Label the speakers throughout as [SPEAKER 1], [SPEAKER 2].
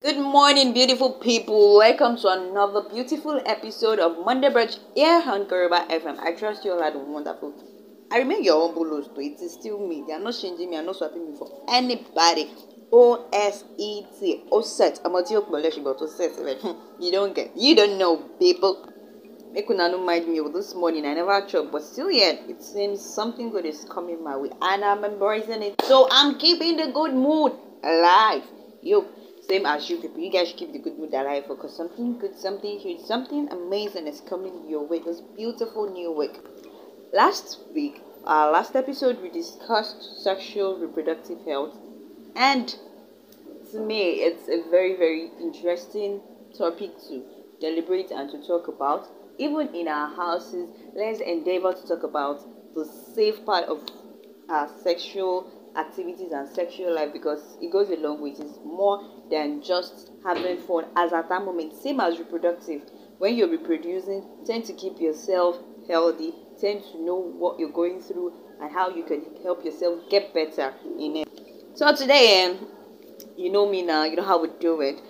[SPEAKER 1] Good morning, beautiful people. Welcome to another beautiful episode of Monday Brunch here on Kariba FM. I trust you all are doing wonderful. I remain your humble host, though. It is still me. They are not changing me. I'm not swapping me for anybody. O S E T. O set. I'm a deal but. You don't get. You don't know, people. Make una mind me oh, this morning. I never chop, but still yet it seems something good is coming my way, and I'm embracing it. So I'm keeping the good mood alive. Yo, same as you people. You guys keep the good mood alive because something good, something huge, something amazing is coming your way. This beautiful new week. Last week, our last episode, we discussed sexual reproductive health, and to me, it's a very very interesting topic to deliberate and to talk about even in our houses, let's endeavor to talk about the safe part of our sexual activities and sexual life because it goes a long way. It is more than just having fun as at that moment. Same as reproductive. When you're reproducing, tend to keep yourself healthy, tend to know what you're going through and how you can help yourself get better in it. So today, um, you know me now, you know how we do it.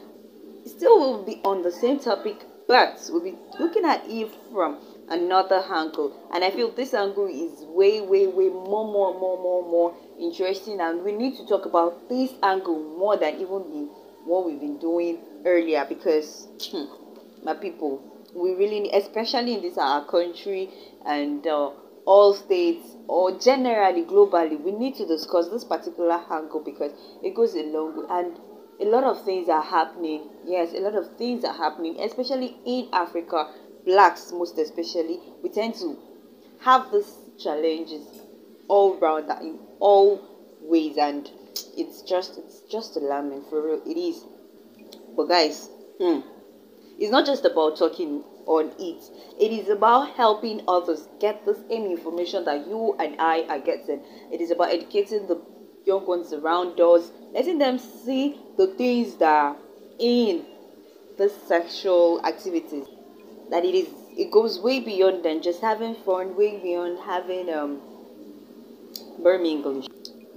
[SPEAKER 1] Still we'll be on the same topic but we'll be looking at it from another angle and i feel this angle is way way way more more more more more interesting and we need to talk about this angle more than even the what we've been doing earlier because my people we really need, especially in this our country and uh, all states or generally globally we need to discuss this particular angle because it goes a long way and a lot of things are happening. Yes, a lot of things are happening, especially in Africa. Blacks, most especially, we tend to have these challenges all around that in all ways, and it's just it's just alarming for real. It is. But guys, hmm, it's not just about talking on it. It is about helping others get the same information that you and I are getting. It is about educating the young ones around us, letting them see the things that are in the sexual activities. That it is it goes way beyond than just having fun, way beyond having um burn English.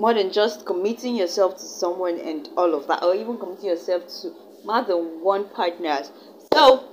[SPEAKER 1] More than just committing yourself to someone and all of that, or even committing yourself to more than one partner. So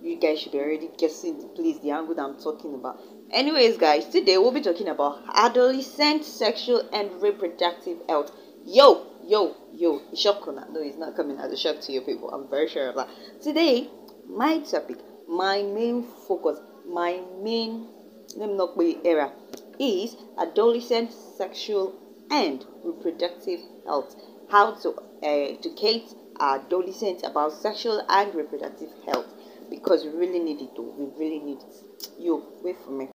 [SPEAKER 1] you guys should be already guessing the place, the angle that I'm talking about. Anyways, guys, today we'll be talking about adolescent sexual and reproductive health. Yo, yo, yo, shock on that. No, it's not coming as a shock to you people. I'm very sure of that. Today, my topic, my main focus, my main let me not be era is adolescent sexual and reproductive health. How to uh, educate adolescents about sexual and reproductive health because we really need it though. We really need it. You wait for me.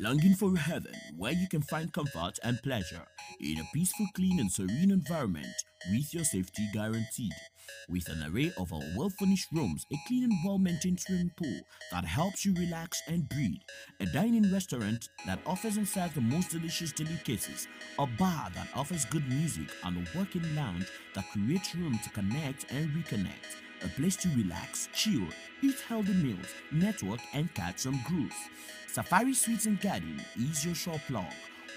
[SPEAKER 2] Longing for a heaven where you can find comfort and pleasure in a peaceful, clean, and serene environment with your safety guaranteed. With an array of our well furnished rooms, a clean and well maintained swimming pool that helps you relax and breathe, a dining restaurant that offers and serves the most delicious delicacies, a bar that offers good music, and a working lounge that creates room to connect and reconnect a place to relax, chill, eat healthy meals, network, and catch some grooves. Safari Suites and Garden is your shop plug,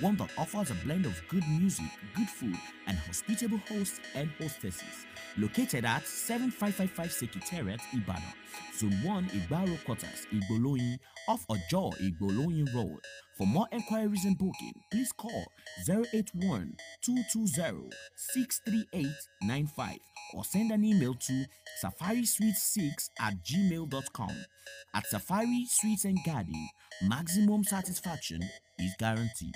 [SPEAKER 2] one that offers a blend of good music, good food, and hospitable hosts and hostesses. Located at 7555 Secretariat, Ibadan, Zone 1 Igbaro Quarters, Igboloyin, off Ojo Igboloyin Road. For more enquiries and booking, please call 081 220 63895 or send an email to safarisuite6 at gmail.com. At Safari Suites and Garden, maximum satisfaction is guaranteed.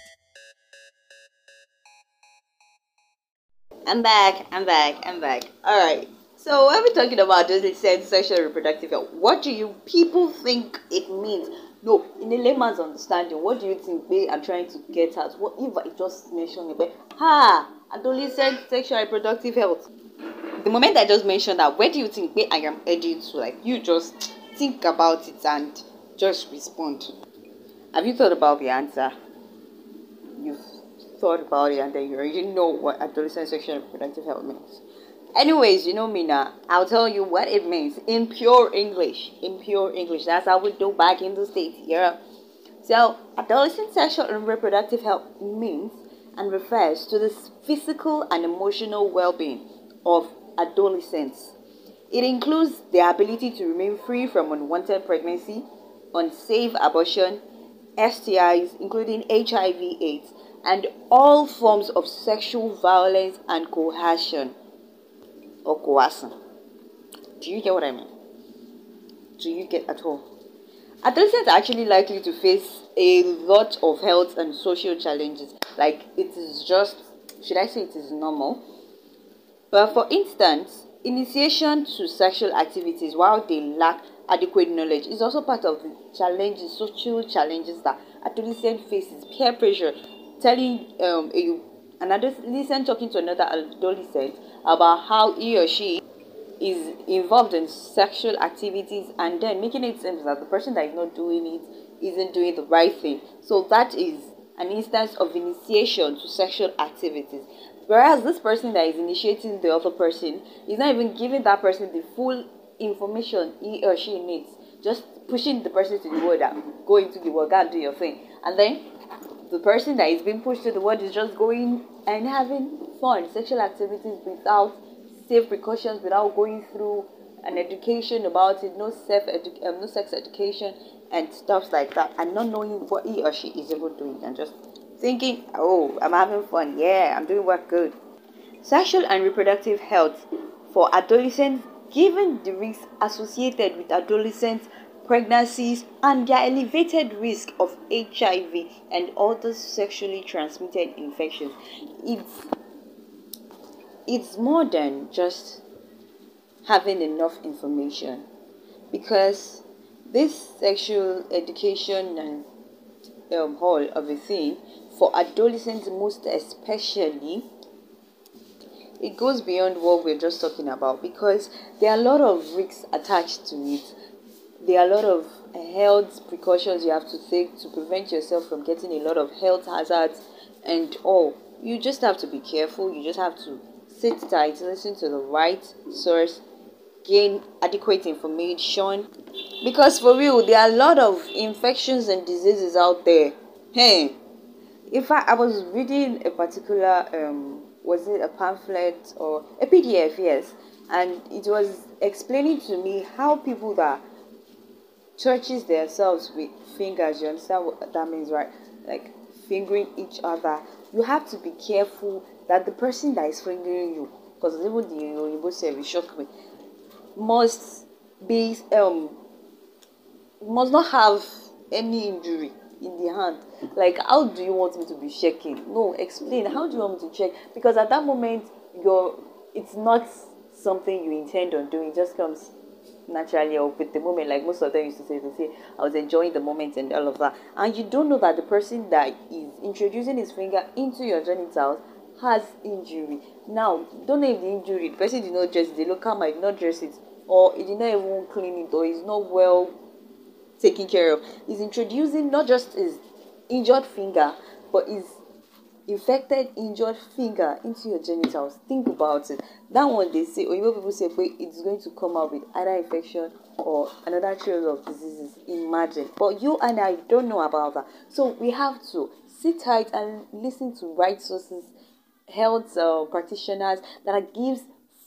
[SPEAKER 1] I'm back, I'm back, I'm back. Alright. So when we're talking about just said sexual reproductive health, what do you people think it means? No, in a layman's understanding, what do you think they are trying to get at? What if I just mentioned it? Ha! Adolescent sexual reproductive health. The moment I just mentioned that, where do you think I am heading to? Like you just think about it and just respond. Have you thought about the answer? You've thought about it and then you already know what adolescent sexual reproductive health means. Anyways, you know now. I'll tell you what it means in pure English. In pure English. That's how we do back in the States. Europe. So, adolescent sexual and reproductive health means and refers to the physical and emotional well being of adolescents. It includes the ability to remain free from unwanted pregnancy, unsafe abortion, STIs, including HIV/AIDS, and all forms of sexual violence and coercion or coercion. Do you get what I mean? Do you get at all? Adolescents are actually likely to face a lot of health and social challenges. Like it is just, should I say it is normal? But for instance, initiation to sexual activities while they lack adequate knowledge is also part of the challenges, social challenges that adolescent faces. Peer pressure, telling um, a, an adolescent talking to another adolescent about how he or she is involved in sexual activities and then making it seem that the person that is not doing it isn't doing the right thing. So that is an instance of initiation to sexual activities. Whereas this person that is initiating the other person is not even giving that person the full information he or she needs. Just pushing the person to the that go into the world, go and do your thing. And then the person that is being pushed to the world is just going and having fun, sexual activities without safe precautions, without going through an education about it, no self edu- um, no sex education and stuff like that, and not knowing what he or she is even doing, and just thinking, oh, I'm having fun, yeah, I'm doing what good. Sexual and reproductive health for adolescents, given the risks associated with adolescents pregnancies, and their elevated risk of HIV and other sexually transmitted infections. It's, it's more than just having enough information because this sexual education and um, hall of a thing for adolescents most especially it goes beyond what we're just talking about because there are a lot of risks attached to it there are a lot of health precautions you have to take to prevent yourself from getting a lot of health hazards and all. You just have to be careful. You just have to sit tight, listen to the right source, gain adequate information. Because for real, there are a lot of infections and diseases out there. Hey, in fact, I was reading a particular, um, was it a pamphlet or a PDF? Yes, and it was explaining to me how people that touches themselves with fingers. You understand what that means, right? Like fingering each other. You have to be careful that the person that is fingering you, because even the Yoruba say shock me, must be um must not have any injury in the hand. Like, how do you want me to be checking? No, explain. How do you want me to check? Because at that moment, you're it's not something you intend on doing. It just comes naturally or with the moment, like most of them used to say, they say, I was enjoying the moment and all of that. And you don't know that the person that is introducing his finger into your genitals has injury. Now, don't know if the injury, the person did not dress it, the local might not dress it, or he did not even clean it, or is not well taken care of. He's introducing not just his injured finger, but his infected injured finger into your genitals. Think about it. That one they say or even people say it's going to come out with either infection or another trail of diseases. Imagine. But you and i don't know about that. So we have to sit tight and listen to right sources health uh, practitioners that gives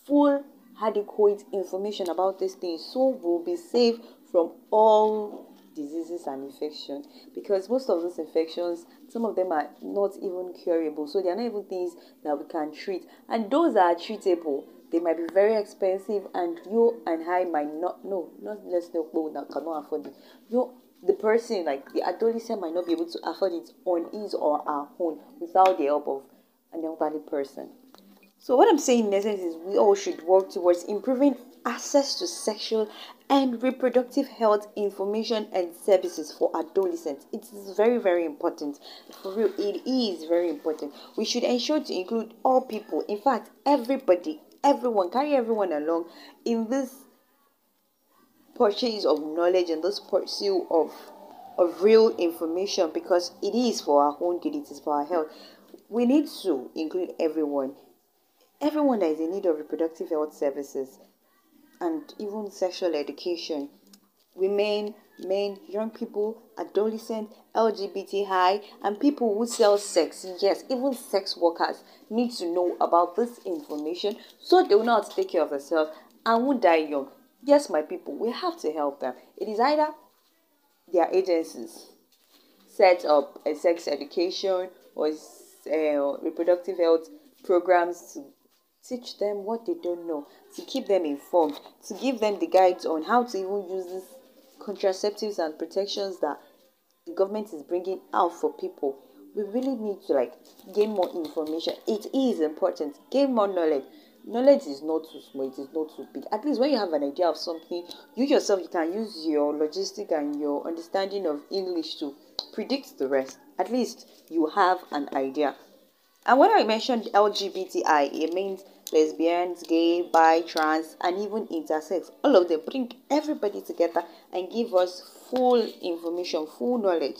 [SPEAKER 1] full adequate information about these things. So we'll be safe from all diseases and infections because most of those infections some of them are not even curable. So they are not even things that we can treat. And those that are treatable. They might be very expensive and you and i might not know. Not let's know that cannot afford it. You the person like the adolescent might not be able to afford it on his or her own without the help of an elderly person. So what i'm saying in essence is we all should work towards improving access to sexual and reproductive health information and services for adolescents. It is very, very important. For real, it is very important. We should ensure to include all people, in fact, everybody, everyone, carry everyone along in this purchase of knowledge and this pursuit of of real information because it is for our own good, it is for our health. We need to include everyone. Everyone that is in need of reproductive health services and even sexual education, women, men, young people, adolescents, LGBTI, and people who sell sex. Yes, even sex workers need to know about this information so they will to take care of themselves and won't die young. Yes, my people, we have to help them. It is either their agencies set up a sex education or uh, reproductive health programs to teach them what they don't know, to keep them informed, to give them the guides on how to even use these contraceptives and protections that the government is bringing out for people. We really need to like gain more information. It is important. Gain more knowledge. Knowledge is not too small, it is not too big. At least when you have an idea of something, you yourself you can use your logistic and your understanding of English to predict the rest. At least you have an idea. And when I mentioned LGBTI, it means lesbians, gay, bi, trans, and even intersex. All of them bring everybody together and give us full information, full knowledge.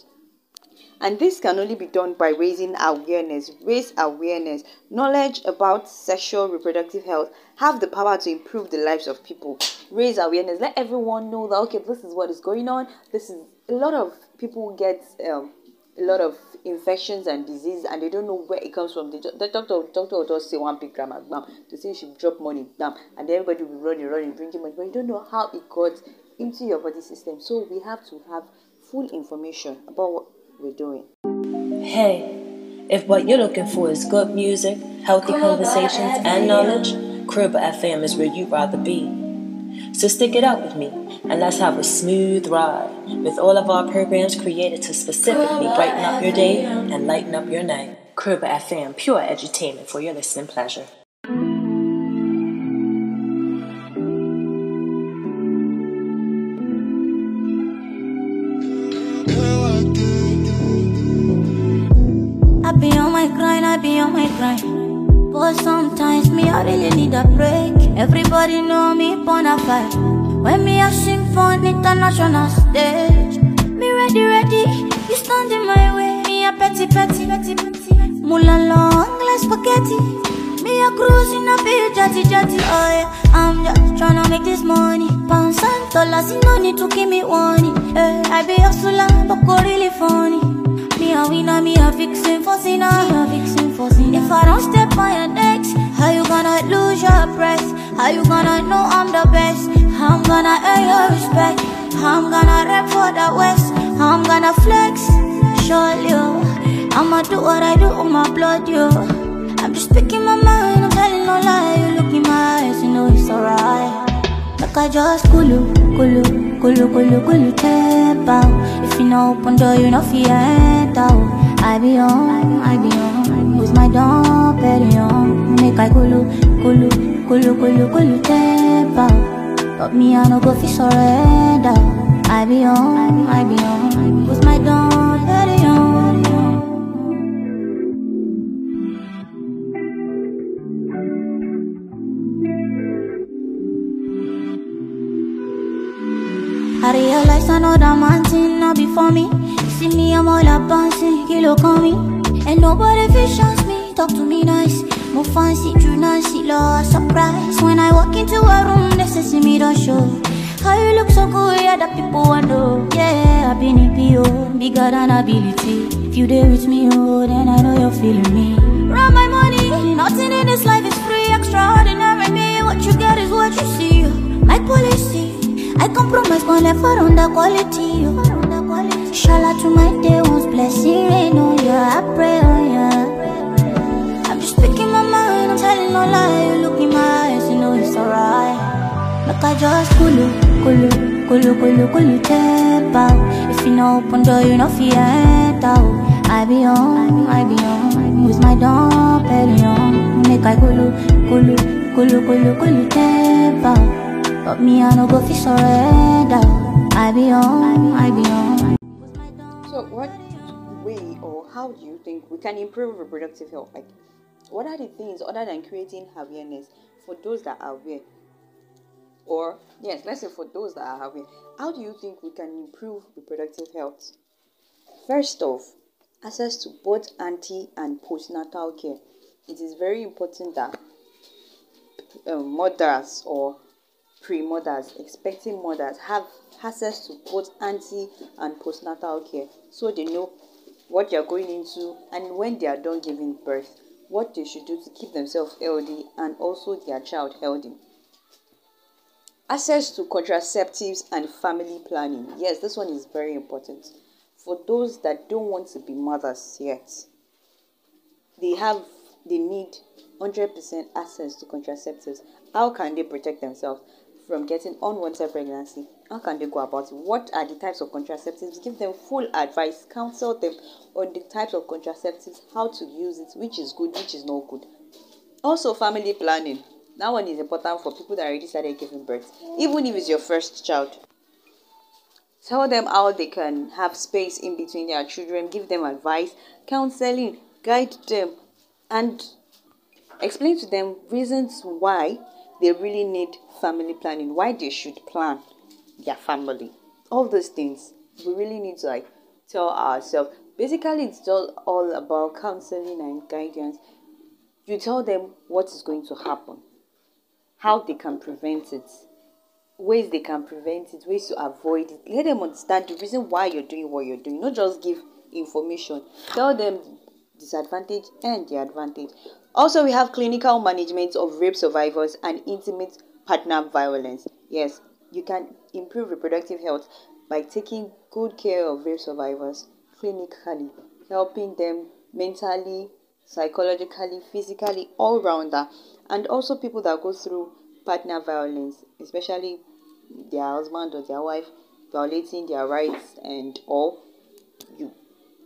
[SPEAKER 1] And this can only be done by raising awareness, raise awareness, knowledge about sexual reproductive health, have the power to improve the lives of people. Raise awareness, let everyone know that okay, this is what is going on. This is a lot of people get um, a lot of infections and disease and they don't know where it comes from. The, the doctor, doctor will just say one big gram bam, to say you should drop money down and everybody will be running, running, drinking money, but you don't know how it got into your body system. So we have to have full information about what we're doing.
[SPEAKER 3] Hey, if what you're looking for is good music, healthy conversations, and knowledge, Kruba FM is where you'd rather be. So stick it out with me and let's have a smooth ride with all of our programs created to specifically brighten up your day and lighten up your night. Kruba FM, pure edutainment for your listening pleasure.
[SPEAKER 4] I be on my grind, I be on my grind. But sometimes me, I really need a break. Everybody know me bona fide. When me a sing for international stage, me ready, ready. You stand in my way. Me a petty, petty, petty, petty. Mula long like spaghetti. Me a cruising a bit jetty, jetty. Oh yeah, I'm just tryna make this money. Pounds and dollars, no need to give me warning. Hey, I be hustler, but go really funny. Me a winner, me a vixen for sinner. If I don't step on your necks, how you gonna lose your breath? How you gonna know I'm the best? I'm gonna earn your respect. I'm gonna rap for the west. I'm gonna flex, surely. yo. I'ma do what I do with my blood, yo. I'm just speaking my mind, I'm telling no lie. You look in my eyes, you know it's alright. Like I just kulu, kulu, kulu, kulu, kulu, tap out. If you know open door, you know fi enter. I be on, I be on. With my dog, petty on. Make I kulu, kulu, kulu, kulu, kulu, tap out. But me, I no go fi surrender. I be on, I be on. With my dog, petty on. I realize another man thing not before me. See me, I'm all up bouncing, kilo call me. And nobody fish me, talk to me nice. More fancy, true Nancy, law, surprise. When I walk into a room, they say see me don't show. How you look so good, yeah, that people wonder. Yeah, I've been in PO, bigger than ability. If you there with me, oh, then I know you're feeling me. Run my money, nothing in this life is free, extraordinary. Me, what you get is what you see. My policy. I compromise my life around the quality. Shala to my day one's blessing rain on you. I pray on you. Telling no lie. You look in my eyes, you know it's alright. I just kulu, kulu, kulu, kulu, kulu, tap out. If you open door, you oh. I be on, I be on. With my on. Make I kulu, kulu, kulu, kulu, kulu, tap out. But me, I no go fi surrender. I be on, I be on.
[SPEAKER 1] So, what way or how do you think we can improve reproductive health? Like, what are the things other than creating awareness for those that are aware? Or, yes, let's say for those that are aware, how do you think we can improve reproductive health? First off, access to both ante and postnatal care. It is very important that um, mothers or pre-mothers, expecting mothers have access to both ante and postnatal care so they know what they are going into and when they are done giving birth, what they should do to keep themselves healthy and also their child healthy. Access to contraceptives and family planning. Yes, this one is very important. For those that don't want to be mothers yet, they have they need 100% access to contraceptives. How can they protect themselves? From getting unwanted pregnancy? How can they go about it? What are the types of contraceptives? Give them full advice, counsel them on the types of contraceptives, how to use it, which is good, which is not good. Also, family planning. That one is important for people that already started giving birth, even if it's your first child. Tell them how they can have space in between their children, give them advice, counseling, guide them, and explain to them reasons why they really need family planning, why they should plan their family. All those things we really need to like tell ourselves. Basically, it's all, all about counseling and guidance. You tell them what is going to happen, how they can prevent it, ways they can prevent it, ways to avoid it. Let them understand the reason why you're doing what you're doing, not just give information. Tell them disadvantage and the advantage. Also, we have clinical management of rape survivors and intimate partner violence. Yes, you can improve reproductive health by taking good care of rape survivors clinically, helping them mentally, psychologically, physically, all rounder, and also people that go through partner violence, especially their husband or their wife violating their rights and all. You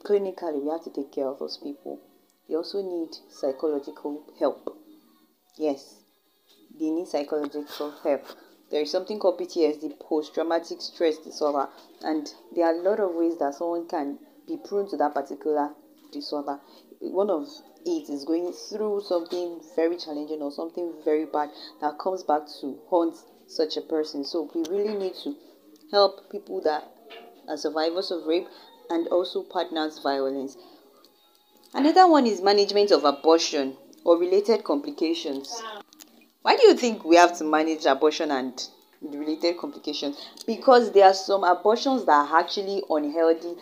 [SPEAKER 1] clinically we have to take care of those people. They also need psychological help. Yes, they need psychological help. There is something called PTSD, post traumatic stress disorder, and there are a lot of ways that someone can be prone to that particular disorder. One of it is going through something very challenging or something very bad that comes back to haunt such a person. So we really need to help people that are survivors of rape and also partners violence. Another one is management of abortion or related complications. Why do you think we have to manage abortion and related complications? Because there are some abortions that are actually unhealthy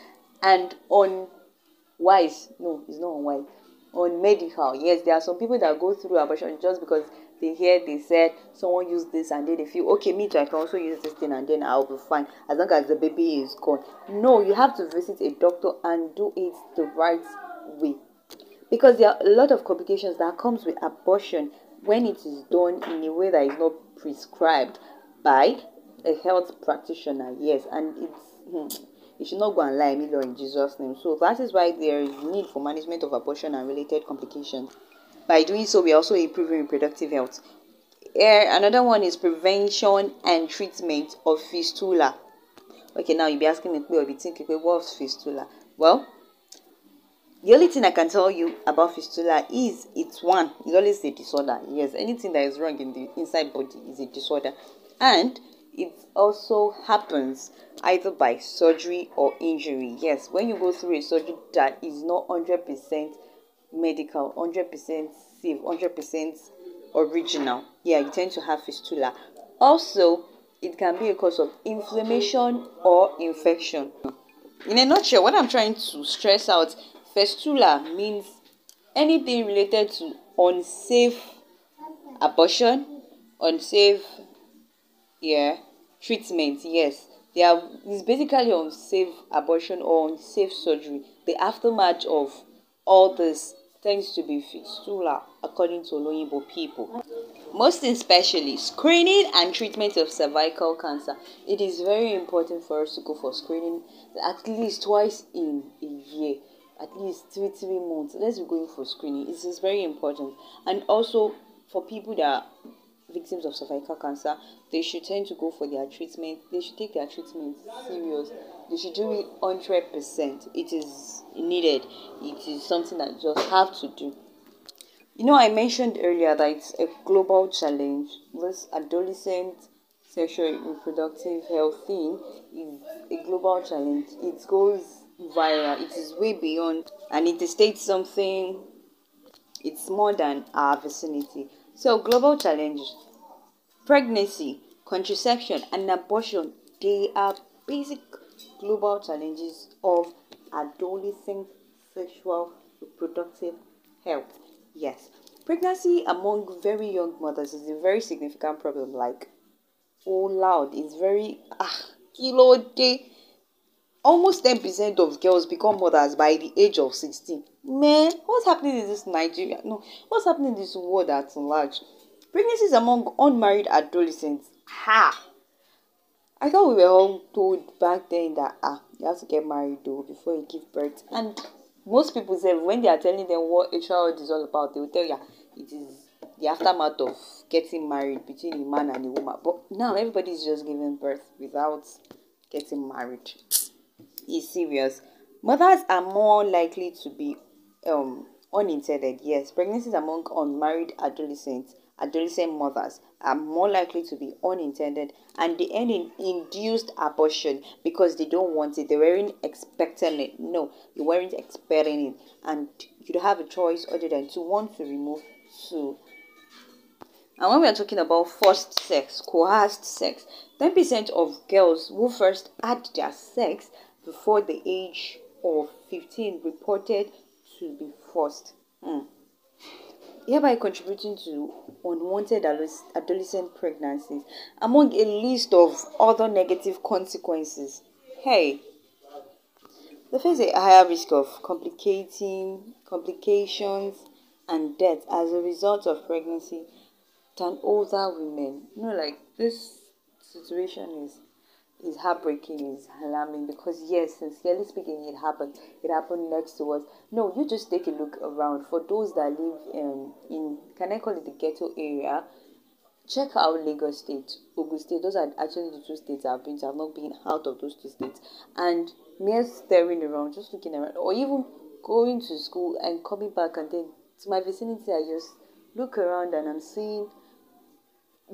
[SPEAKER 1] and unwise. No, it's not unwise. Unmedical. Yes, there are some people that go through abortion just because they hear they said someone used this and then they feel okay me too i can also use this thing and then i'll be fine as long as the baby is gone no you have to visit a doctor and do it the right way because there are a lot of complications that comes with abortion when it is done in a way that is not prescribed by a health practitioner yes and it's hmm, you should not go and lie me lord in jesus name so that is why there is need for management of abortion and related complications by doing so, we are also improving reproductive health. Here, another one is prevention and treatment of fistula. Okay, now you'll be asking me, you'll be thinking, what's fistula? Well, the only thing I can tell you about fistula is it's one, it's always a disorder. Yes, anything that is wrong in the inside body is a disorder. And it also happens either by surgery or injury. Yes, when you go through a surgery that is not 100% medical, 100% safe, 100% original. Yeah, you tend to have fistula. Also, it can be a cause of inflammation or infection. In a nutshell, what I'm trying to stress out, fistula means anything related to unsafe abortion, unsafe yeah, treatment. Yes, they are it's basically unsafe abortion or unsafe surgery. The aftermath of all this tends to be fistula, according to Oloyinbo people. Most especially, screening and treatment of cervical cancer. It is very important for us to go for screening at least twice in a year, at least three three months. Let's be going for screening. It is very important, and also for people that are victims of cervical cancer, they should tend to go for their treatment. They should take their treatment serious. They should do it hundred percent. It is needed. It is something that you just have to do. You know, I mentioned earlier that it's a global challenge. This adolescent sexual reproductive health thing is a global challenge. It goes viral. It is way beyond, and it states something. It's more than our vicinity. So, global challenges: pregnancy contraception, and abortion, they are basic global challenges of adolescent sexual reproductive health. Yes, pregnancy among very young mothers is a very significant problem. Like, oh loud, it's very ah kilo day. Almost 10% of girls become mothers by the age of 16. Man, what's happening in this Nigeria? No, what's happening in this world at large? Pregnancies among unmarried adolescents. Ha! I thought we were all told back then that ah, you have to get married though before you give birth. And most people say when they are telling them what a child is all about, they will tell you it is the aftermath of getting married between a man and a woman. But now everybody is just giving birth without getting married. It's serious. Mothers are more likely to be um unintended. Yes, pregnancies among unmarried adolescents adolescent mothers are more likely to be unintended and they end in induced abortion because they don't want it. They weren't expecting it. No, you weren't expecting it. And you don't have a choice other than to want to remove two. And when we are talking about forced sex, coerced sex, 10% of girls who first had their sex before the age of 15 reported to be forced. Hmm hereby contributing to unwanted adolescent pregnancies, among a list of other negative consequences. Hey, they face a higher risk of complicating complications and death as a result of pregnancy than older women. You know, like this situation is is heartbreaking, is alarming because yes, sincerely speaking, it happened. It happened next to us. No, you just take a look around. For those that live um, in, can I call it the ghetto area? Check out Lagos State, Ogun State. Those are actually the two states I've been to. I've not been out of those two states. And mere staring around, just looking around, or even going to school and coming back and then to my vicinity, I just look around and I'm seeing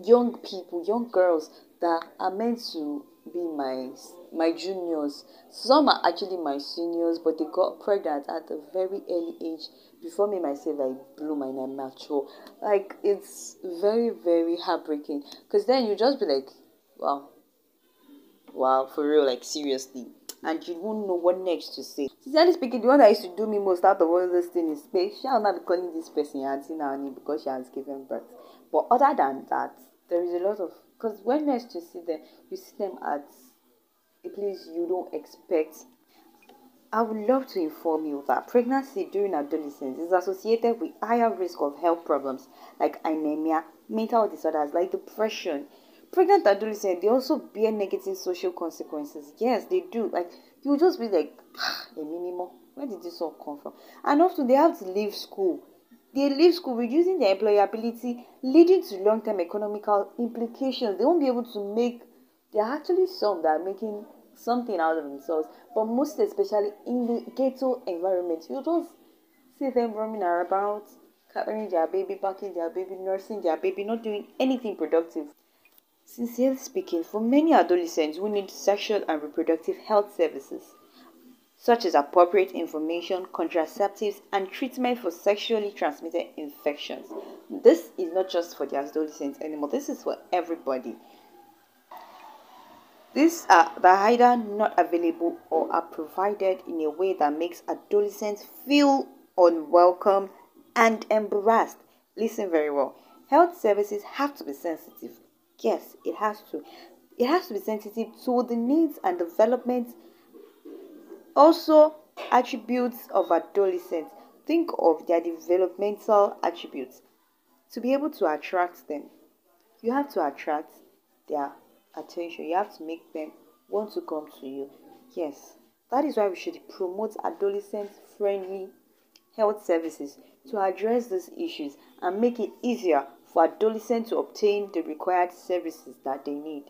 [SPEAKER 1] young people, young girls that are meant to be my my juniors. Some are actually my seniors, but they got pregnant at a very early age before me myself I blew my name mature. Like it's very very heartbreaking because then you just be like, wow, wow, for real, like seriously, and you won't know what next to say. Sincerely speaking, the one that used to do me most out of all those things is space. Shall not be calling this person auntie now because she has given birth. But other than that, there is a lot of because when next you see them, you see them at a place you don't expect. I would love to inform you that pregnancy during adolescence is associated with higher risk of health problems like anemia, mental disorders like depression. Pregnant adolescents they also bear negative social consequences. Yes, they do. Like you just be like, ah, a minimum. Where did this all come from? And often they have to leave school they leave school reducing their employability, leading to long term economical implications. They won't be able to make, there are actually some that are making something out of themselves, but most especially in the ghetto environment. You just see them roaming around, carrying their baby, packing their baby, nursing their baby, not doing anything productive. Sincerely speaking, for many adolescents who need sexual and reproductive health services, such as appropriate information, contraceptives, and treatment for sexually transmitted infections. This is not just for the adolescents anymore, this is for everybody. These are either not available or are provided in a way that makes adolescents feel unwelcome and embarrassed. Listen very well. Health services have to be sensitive. Yes, it has to. It has to be sensitive to the needs and development also, attributes of adolescents. Think of their developmental attributes. To be able to attract them, you have to attract their attention. You have to make them want to come to you. Yes, that is why we should promote adolescent friendly health services to address these issues and make it easier for adolescents to obtain the required services that they need.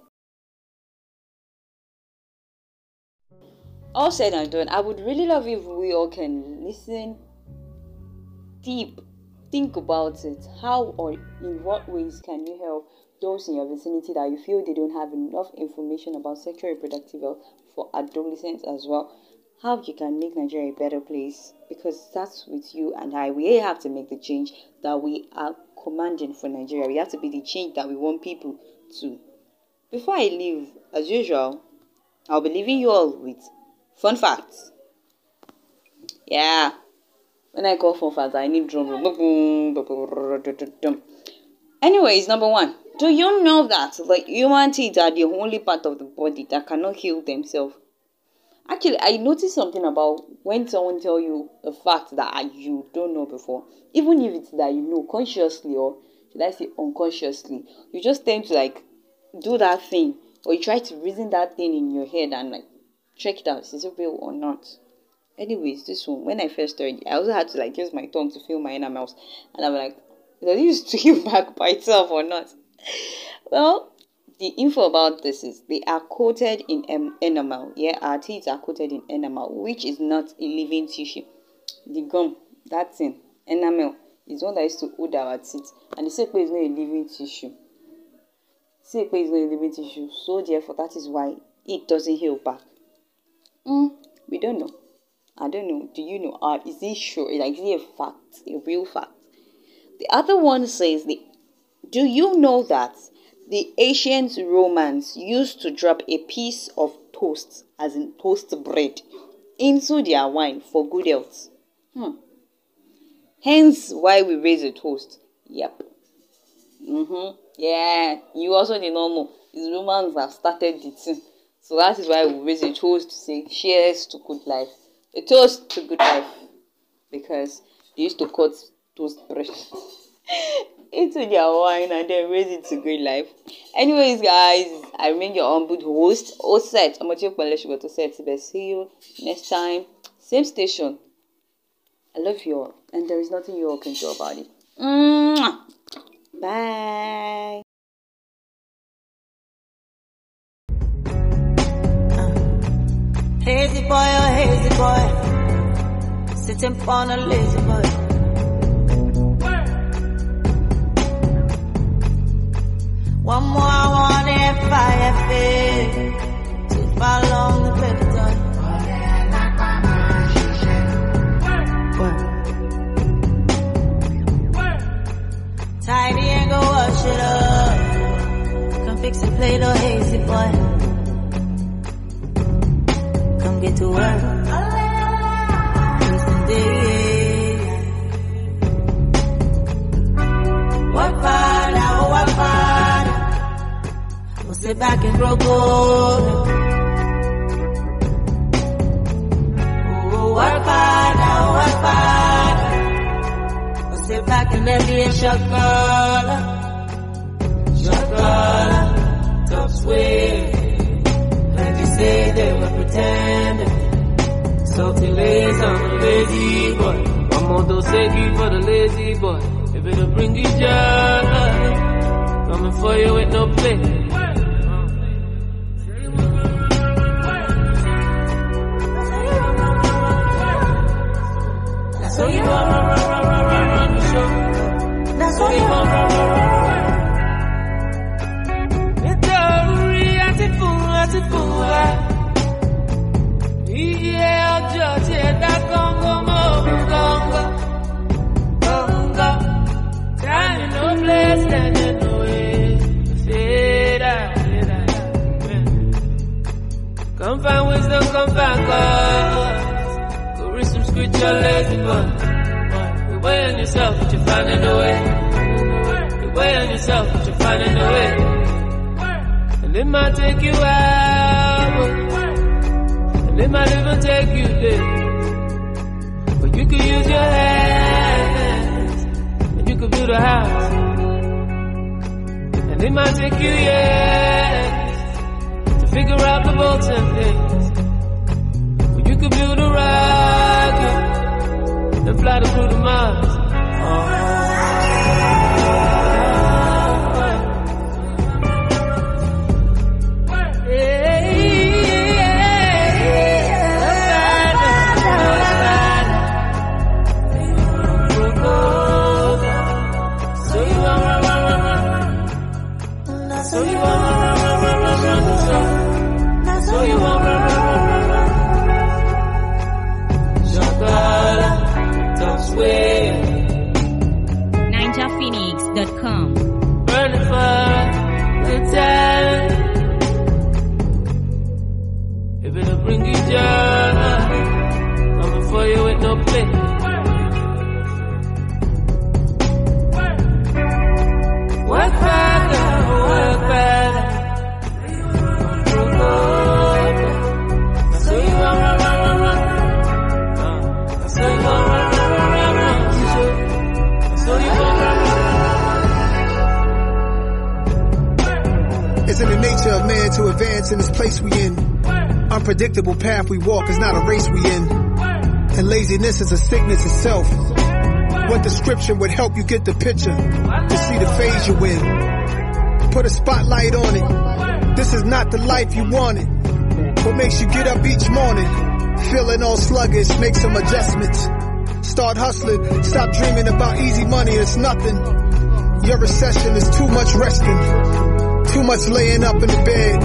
[SPEAKER 1] All said and done, I would really love if we all can listen deep, think about it. How or in what ways can you help those in your vicinity that you feel they don't have enough information about sexual reproductive health for adolescents as well? How you can make Nigeria a better place because that's with you and I. We have to make the change that we are commanding for Nigeria. We have to be the change that we want people to before I leave, as usual, I'll be leaving you all with fun facts. Yeah. When I call fun facts, I need drum roll. Anyways, number one. Do you know that the human teeth are the only part of the body that cannot heal themselves? Actually, I noticed something about when someone tell you a fact that you don't know before, even if it's that you know consciously or should I say unconsciously, you just tend to like do that thing or you try to reason that thing in your head and like check it out, is it real or not? Anyways, this one when I first started, I also had to like use my tongue to feel my inner and I'm like, does it heal back by itself or not? well, the info about this is they are coated in enamel. Yeah, our teeth are coated in enamel, which is not a living tissue. The gum, that thing, enamel, is one that used to hold our teeth, and the sepe is not a living tissue. Sepe is not a living tissue, so therefore that is why it doesn't heal back. Mm, we don't know. I don't know. Do you know? Uh, is it sure? Like, is it a fact? A real fact? The other one says the do you know that the ancient Romans used to drop a piece of toast, as in toast bread, into their wine for good health? Hmm. Hence, why we raise a toast. Yep. Mm-hmm. Yeah, you also did not know. Romans have started the thing. So that is why we raise a toast to say cheers to good life. A toast to good life. Because they used to cut toast bread. into their wine and then raise it to great life. Anyways, guys, I remain your humble host, Oset. I'm going to to set. See you next time. Same station. I love you all, and there is nothing you all can do about it. Bye.
[SPEAKER 5] Boy, oh hazy boy, sitting on a lazy boy. One more want if I have to follow the peptide. Tidy and go wash it up. Come fix and play the hazy boy. To work. Part? sit back and grow cold. Oh, hard now, work hard. sit back and let me a chocolate. More dose for the lazy boy. If it'll bring you joy, coming for you with no play. So you run, come find God with your lazy boy. You're weighing yourself, but you're finding a way. You're weighing yourself, but you're finding a way. And it might take you out, and it might even take you there. But you could use your hands, and you could build a house. And it might take you years to figure out the bolts and things. You could build a rocket and fly to the miles. So
[SPEAKER 6] advance in this place we in. Unpredictable path we walk is not a race we in. And laziness is a sickness itself. What description would help you get the picture to see the phase you in? Put a spotlight on it. This is not the life you wanted. What makes you get up each morning? Feeling all sluggish, make some adjustments. Start hustling, stop dreaming about easy money, it's nothing. Your recession is too much resting, too much laying up in the bed,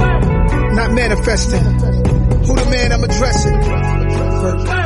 [SPEAKER 6] not manifesting. Who the man I'm addressing?